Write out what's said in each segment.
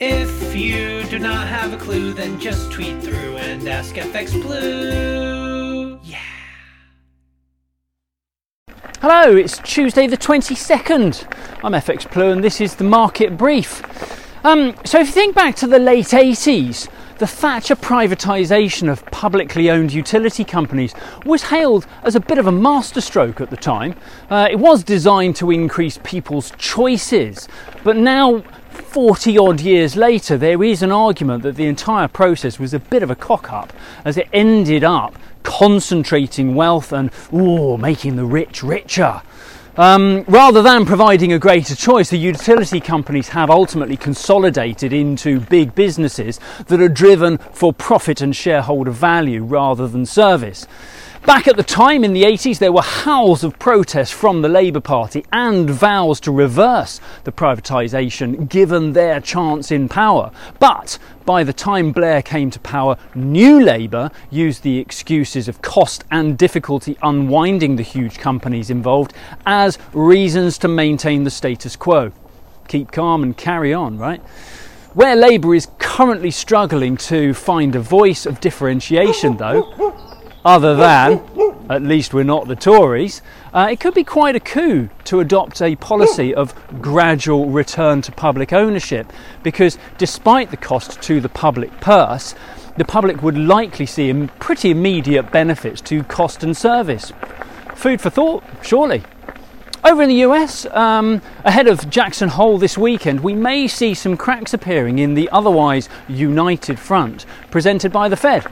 If you do not have a clue, then just tweet through and ask FX Blue. Yeah. Hello, it's Tuesday the 22nd. I'm FX Blue and this is the market brief. Um, so, if you think back to the late 80s, the Thatcher privatisation of publicly owned utility companies was hailed as a bit of a masterstroke at the time. Uh, it was designed to increase people's choices, but now 40 odd years later, there is an argument that the entire process was a bit of a cock up as it ended up concentrating wealth and ooh, making the rich richer. Um, rather than providing a greater choice, the utility companies have ultimately consolidated into big businesses that are driven for profit and shareholder value rather than service. Back at the time in the 80s, there were howls of protest from the Labour Party and vows to reverse the privatisation given their chance in power. But by the time Blair came to power, New Labour used the excuses of cost and difficulty unwinding the huge companies involved as reasons to maintain the status quo. Keep calm and carry on, right? Where Labour is currently struggling to find a voice of differentiation, though, other than, at least we're not the Tories, uh, it could be quite a coup to adopt a policy of gradual return to public ownership because despite the cost to the public purse, the public would likely see pretty immediate benefits to cost and service. Food for thought, surely. Over in the US, um, ahead of Jackson Hole this weekend, we may see some cracks appearing in the otherwise united front presented by the Fed.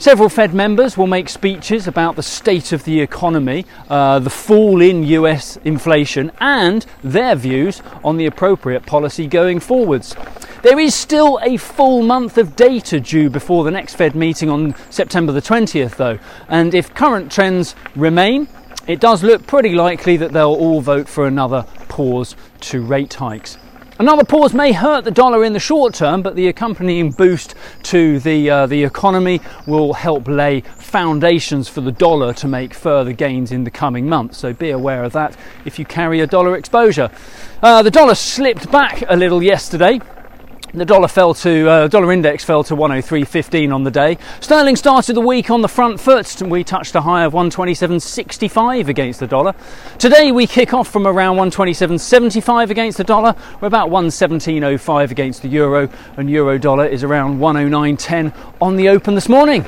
Several Fed members will make speeches about the state of the economy, uh, the fall in US inflation, and their views on the appropriate policy going forwards. There is still a full month of data due before the next Fed meeting on September the 20th, though, and if current trends remain, it does look pretty likely that they'll all vote for another pause to rate hikes. Another pause may hurt the dollar in the short term, but the accompanying boost to the, uh, the economy will help lay foundations for the dollar to make further gains in the coming months. So be aware of that if you carry a dollar exposure. Uh, the dollar slipped back a little yesterday. The dollar fell to uh, dollar index fell to 103.15 on the day. Sterling started the week on the front foot. We touched a high of 127.65 against the dollar. Today we kick off from around 127.75 against the dollar. We're about 117.05 against the euro, and euro dollar is around 109.10 on the open this morning.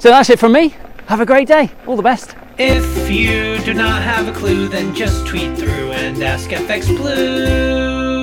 So that's it from me. Have a great day. All the best. If you do not have a clue, then just tweet through and ask FX Blue.